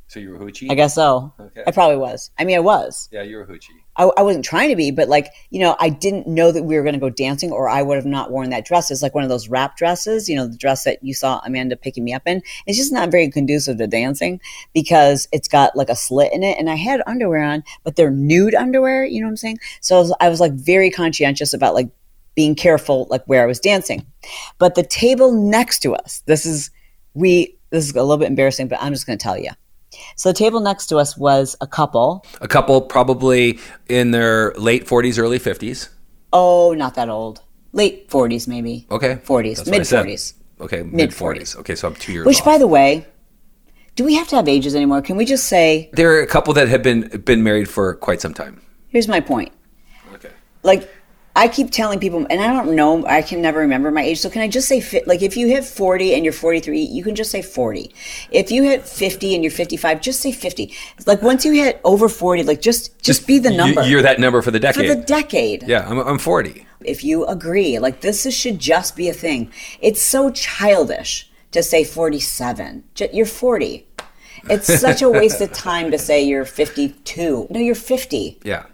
So you were hoochie. i guess so Okay. i probably was i mean i was Yeah, you were hoochie. I, I wasn't trying to be, but like, you know, I didn't know that we were going to go dancing or I would have not worn that dress. It's like one of those wrap dresses, you know, the dress that you saw Amanda picking me up in. It's just not very conducive to dancing because it's got like a slit in it. And I had underwear on, but they're nude underwear, you know what I'm saying? So I was, I was like very conscientious about like being careful, like where I was dancing. But the table next to us, this is, we, this is a little bit embarrassing, but I'm just going to tell you. So the table next to us was a couple. A couple probably in their late 40s, early 50s. Oh, not that old. Late 40s, maybe. Okay. 40s, That's what I mid 40s. Okay, Mid mid 40s. 40s. Okay, so I'm two years Which, off. by the way, do we have to have ages anymore? Can we just say, there are a couple that have been been married for quite some time. here's my point? Okay. Like, I keep telling people, and I don't know, I can never remember my age. So, can I just say, fi- like, if you hit 40 and you're 43, you can just say 40. If you hit 50 and you're 55, just say 50. Like, once you hit over 40, like, just just, be the number. You're that number for the decade. for the decade. yeah, I'm, I'm 40. if you agree, like this is, should just be a thing. It's so childish to say 47. You're 40. It's such a waste of time to say you're 52. No, you're 50. Yeah.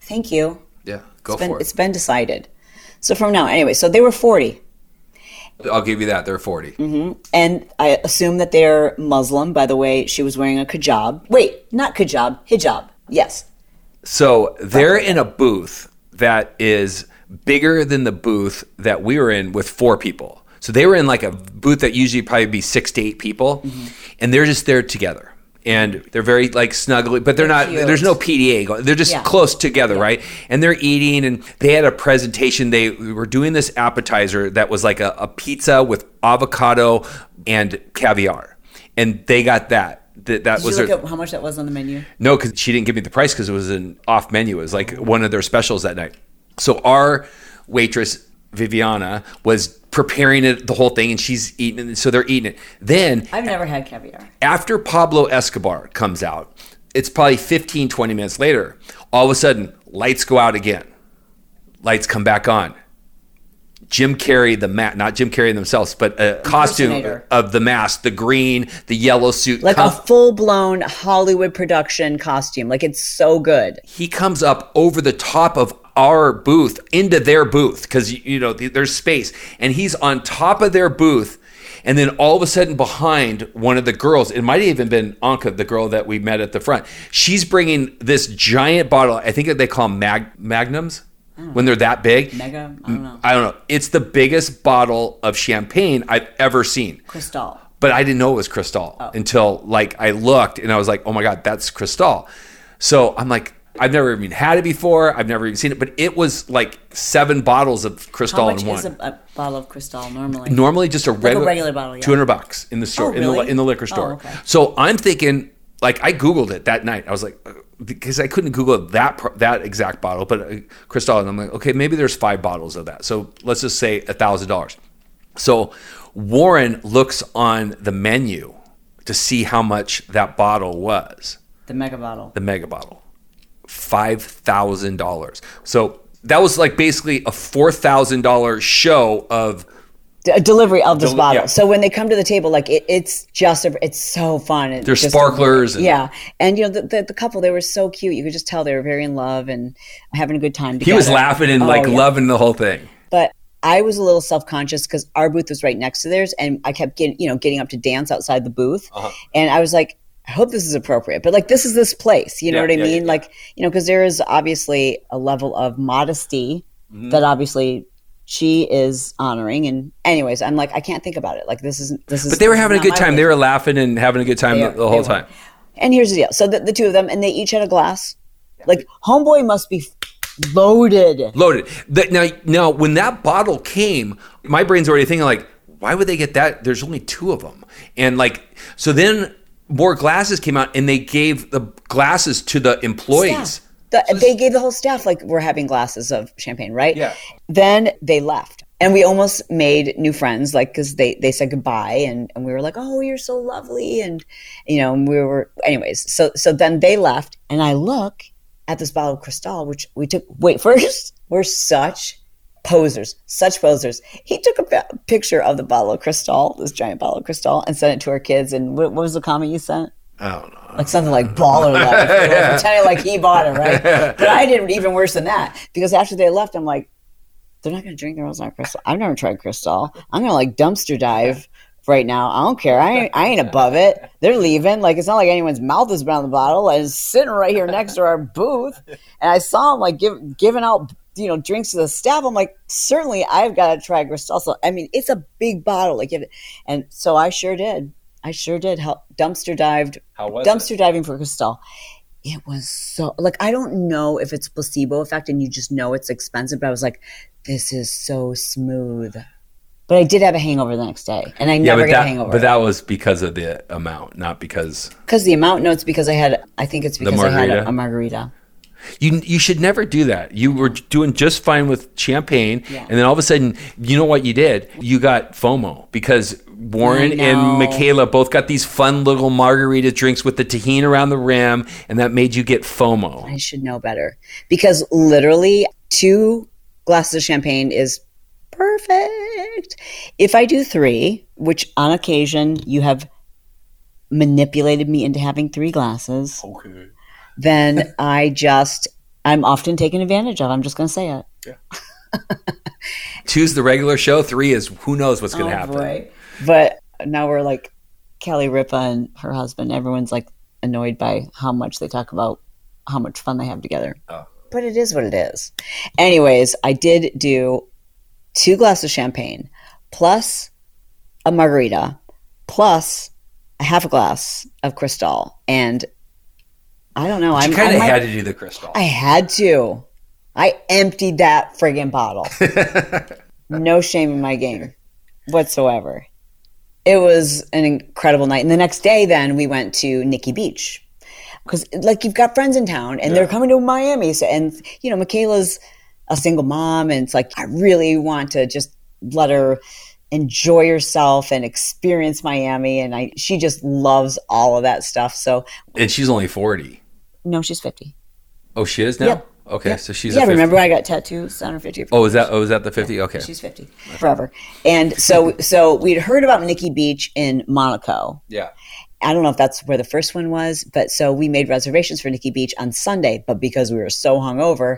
Thank you. Yeah. Go It's been, for it's it. been decided. So from now, anyway, so they were 40. I'll give you that. They're 40. Mm-hmm. And I assume that they're Muslim. By the way, she was wearing a hijab. Wait, not hijab, hijab. Yes. So they're in a booth that is bigger than the booth that we were in with four people. So they were in like a booth that usually probably be six to eight people, Mm-hmm. and they're just there together. And they're very like snuggly, but they're, not. cute. There's no PDA going. They're just Yeah. close together, right? And they're eating, and they had a presentation. They were doing this appetizer that was like a, a pizza with avocado and caviar, and they got that. That, that Did was you look their, how much that was on the menu? no, because she didn't give me the price because it was an off menu. It was like one of their specials that night. So our waitress Viviana was preparing it, the whole thing, and she's eating it. So they're eating it. Then I've never had caviar. after Pablo Escobar comes out, it's probably 15, 20 minutes later. All of a sudden, lights go out again. Lights come back on. Jim Carrey, the mat, not Jim Carrey themselves, but a costume of the mask, the green, the yellow suit. Like come- a full blown Hollywood production costume. Like it's so good. he comes up over the top of our booth into their booth because you know there's space and he's on top of their booth and then all of a sudden behind one of the girls it might have even been anka the girl that we met at the front she's bringing this giant bottle i think they call them mag- magnums hmm. when they're that big Mega? I don't know. i don't know it's the biggest bottle of champagne i've ever seen Cristal. but I didn't know it was Cristal oh. until like I looked and I was like, oh my god, that's Cristal. So I'm like, I've never even had it before. I've never even seen it, but it was like seven bottles of Cristal How much in one. is a, a bottle of Cristal normally? Normally, just a regular, regular bottle, yeah. two hundred bucks in the store, Oh, in, the, in the liquor Oh, store. okay. So I'm thinking, like, I googled it that night. I was like, uh, because I couldn't Google that that exact bottle, but uh, Cristal, and I'm like, okay, maybe there's five bottles of that. So let's just say a thousand dollars. So Warren looks on the menu to see how much that bottle was, The mega bottle. the mega bottle. $5,000. So that was like basically a $4,000 show of D- a delivery of this Deli- bottle. yeah. So when they come to the table, like it, it's just a, it's so fun. It's There's just- sparklers and- yeah, and you know the, the the couple they were so cute. You could just tell they were very in love and having a good time. Together. he was laughing and Oh, like yeah. loving the whole thing. But I was a little self conscious because our booth was right next to theirs, and I kept getting you know getting up to dance outside the booth, Uh-huh. and I was like. I hope this is appropriate, but like this is this place, you know Yeah, what I yeah, mean? yeah, Like, you know, because there is obviously a level of modesty Mm-hmm. that obviously she is honoring. And anyways, I'm like, I can't think about it. Like this isn't this is. But they were having a good time. They were laughing and having a good time They the, the whole time. And here's the deal. So the, the two of them, and they each had a glass. Like homeboy must be loaded. Loaded. The, now, now, when that bottle came, my brain's already thinking like, why would they get that? There's only two of them, and like, so then more glasses came out, and they gave the glasses to the employees. Staff. The, they gave the whole staff like we're having glasses of champagne, right? Yeah. Then they left, and we almost made new friends, like because they they said goodbye, and, and we were like, oh, you're so lovely, and you know, and we were, anyways. So so then they left, and I look at this bottle of Cristal, which we took. Wait, first we're such posers, such posers. He took a picture of the bottle of Cristal, this giant bottle of Cristal, and sent it to our kids. And what, what was the comment you sent? I don't know. like something like baller life, pretending like he bought it, right? But I did even worse than that because after they left, I'm like, they're not going to drink the Rose Cristal. I've never tried Cristal. I'm going to like dumpster dive right now. I don't care. I ain't, I ain't above it. They're leaving. Like it's not like anyone's mouth has been on the bottle. And it's sitting right here next to our booth, and I saw them like give, giving out. You know, drinks to the staff. I'm like, certainly, I've got to try Cristal. I mean, it's a big bottle. Like, and so I sure did. I sure did. Help dumpster dived How was dumpster diving for Cristal. It was so like I don't know if it's placebo effect and you just know it's expensive, but I was like, this is so smooth. But I did have a hangover the next day, and I Yeah, never but get a that, hangover. but that was because of the amount, not because because the amount. No, it's because I had. I think it's because I had a, a margarita. You. You should never do that. You were doing just fine with champagne, Yeah. and then all of a sudden, you know what you did? You got FOMO because Warren and. Michaela both got these fun little margarita drinks with the Tajín around the rim, and that made you get FOMO. I should know better because literally two glasses of champagne is perfect. If I do three, which on occasion you have manipulated me into having three glasses, Okay. Then I just I'm often taken advantage of. I'm just going to say it. Yeah. Two's the regular show. Three is who knows what's going to oh, happen. Oh, boy. But now we're like Kelly Ripa and her husband. Everyone's like annoyed by how much they talk about how much fun they have together. Oh. But it is what it is. Anyways, I did do two glasses of champagne plus a margarita plus a half a glass of Cristal. And I don't know. I'm, kind of had to do the Cristal. I had to. I emptied that friggin' bottle. no shame in my game whatsoever. It was an incredible night. And the next day, then we went to Nikki Beach because, like, you've got friends in town and they're coming to Miami. So, and you know, Michaela's a single mom, and it's like I really want to just let her enjoy herself and experience Miami. And I, she just loves all of that stuff. So, and she's only 40. No, she's fifty. Oh, she is now? Yep. Okay, Yep. so she's yeah. a 50. Remember, I got tattoos on her 50th. Oh, is that oh, is that the 50? Okay. She's 50 forever. And so so we'd heard about Nikki Beach in Monaco. yeah. I don't know if that's where the first one was, but so we made reservations for Nikki Beach on Sunday, but because we were so hungover,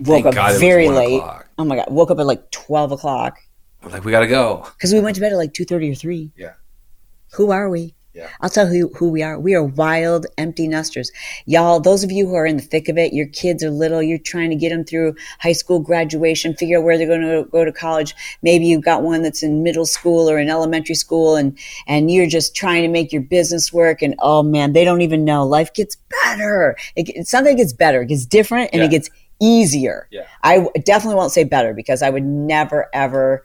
woke Thank up God very late. o'clock. Oh my god, woke up at like 12 o'clock I'm like we got to go. because we went to bed at like 2.30 or 3. Yeah. Who are we? Yeah. I'll tell who who we are. We are wild, empty nesters. Y'all, those of you who are in the thick of it, your kids are little, you're trying to get them through high school graduation, figure out where they're going to go to college. Maybe you've got one that's in middle school or in elementary school and and you're just trying to make your business work and oh man, they don't even know. Life gets better. It, it's not that it gets better, it gets different and Yeah. it gets easier. Yeah. I w- definitely won't say better because I would never ever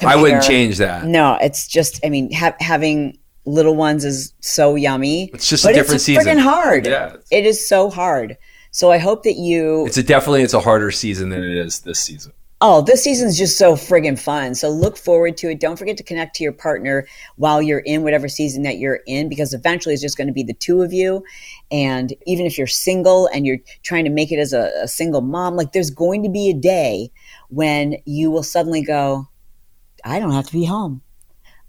I wouldn't change that. no, it's just. I mean, ha- having little ones is so yummy. It's just a different it's season. Freaking hard. Yeah. it is so hard. So I hope that you. It's a definitely it's a harder season than than it it is this season. oh, this season's just so friggin' fun. So look forward to it. Don't forget to connect to your partner while you're in whatever season that you're in, because eventually it's just going to be the two of you. And even if you're single and you're trying to make it as a, a single mom, like there's going to be a day when you will suddenly go, I don't have to be home.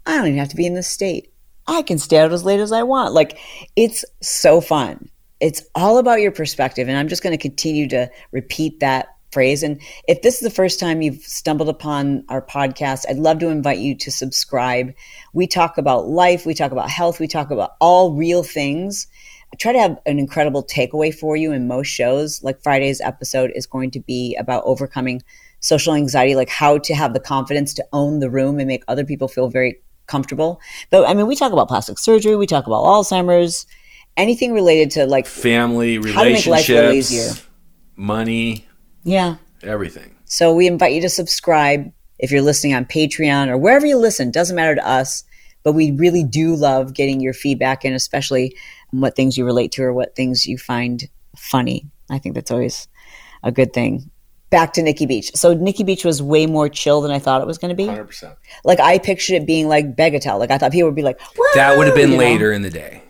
I don't even have to be in this state. I can stay out as late as I want. Like it's so fun. It's all about your perspective. And I'm just going to continue to repeat that phrase. And if this is the first time you've stumbled upon our podcast, I'd love to invite you to subscribe. We talk about life, we talk about health, we talk about all real things. I try to have an incredible takeaway for you in most shows. Like Friday's episode is going to be about overcoming social anxiety, like how to have the confidence to own the room and make other people feel very comfortable. But I mean, we talk about plastic surgery, we talk about Alzheimer's, anything related to like, family, How to make life easier. relationships, money, yeah. everything. So we invite you to subscribe if you're listening on Patreon or wherever you listen. Doesn't matter to us, but we really do love getting your feedback and especially what things you relate to or what things you find funny. I think that's always a good thing. Back to Nikki Beach. So Nikki Beach was way more chill than I thought it was going to be. 100%. Like I pictured it being like Bagatelle. Like I thought people would be like, That would have been you know? later in the day.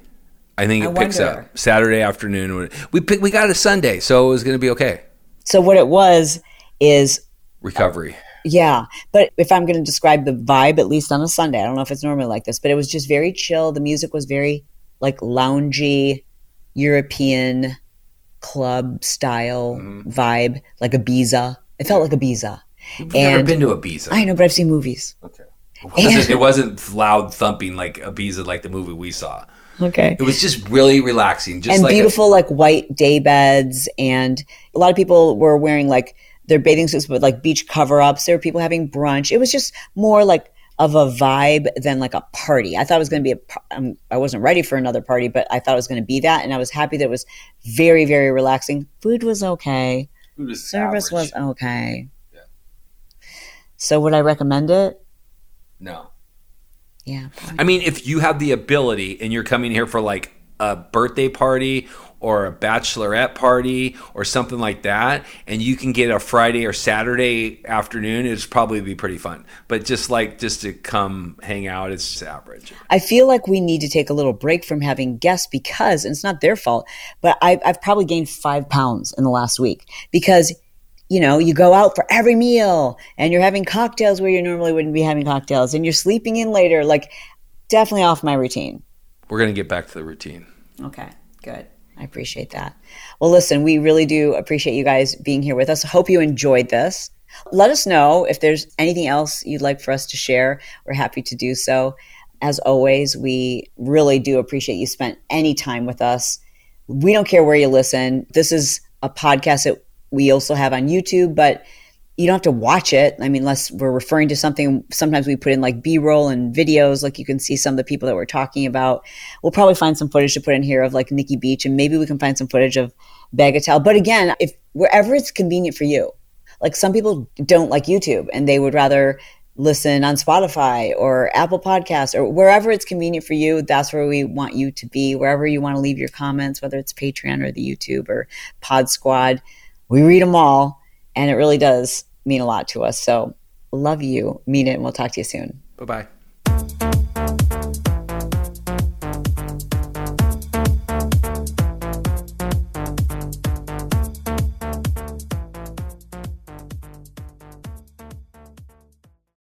I think it I picks wonder. up Saturday afternoon. We pick, we got a Sunday, so it was going to be okay. So what it was is Recovery. Uh, yeah, but if I'm going to describe the vibe, at least on a Sunday, I don't know if it's normally like this, but it was just very chill. The music was very like loungy, European club style mm-hmm. vibe, like Ibiza. It felt like Ibiza. I've never And- been to Ibiza. I know, but I've seen movies. Okay. It wasn't, it wasn't loud thumping like Ibiza, like the movie we saw. Okay. It was just really relaxing, just and like a- beautiful like white day beds and a lot of people were wearing like their bathing suits with like beach cover ups there were people having brunch it was just more like of a vibe than like a party i thought it was going to be a um, i wasn't ready for another party but i thought it was going to be that and i was happy that it was very very relaxing food was okay Food was service average. was okay Yeah. so would i recommend it no. yeah I mean, if you have the ability and you're coming here for like a birthday party or a bachelorette party or something like that, and you can get a Friday or Saturday afternoon, it'd probably be pretty fun. But just like just to come hang out, it's just average. I feel like we need to take a little break from having guests because and it's not their fault, but I've, I've probably gained five pounds in the last week because, you know, you go out for every meal and you're having cocktails where you normally wouldn't be having cocktails and you're sleeping in later. Like, definitely off my routine. We're gonna get back to the routine. Okay, good. I appreciate that. Well, listen, we really do appreciate you guys being here with us. Hope you enjoyed this. Let us know if there's anything else you'd like for us to share. We're happy to do so. As always, we really do appreciate you spent any time with us. We don't care where you listen. This is a podcast that we also have on YouTube, but you don't have to watch it. I mean, unless we're referring to something, sometimes we put in like B roll and videos, like you can see some of the people that we're talking about. We'll probably find some footage to put in here of like Nikki Beach, and maybe we can find some footage of Bagatelle. But again, if wherever it's convenient for you, like some people don't like YouTube and they would rather listen on Spotify or Apple Podcasts or wherever it's convenient for you. That's where we want you to be. Wherever you want to leave your comments, whether it's Patreon or the YouTube or Pod Squad, we read them all, and it really does mean a lot to us. So love you, mean it, and we'll talk to you soon. Bye bye.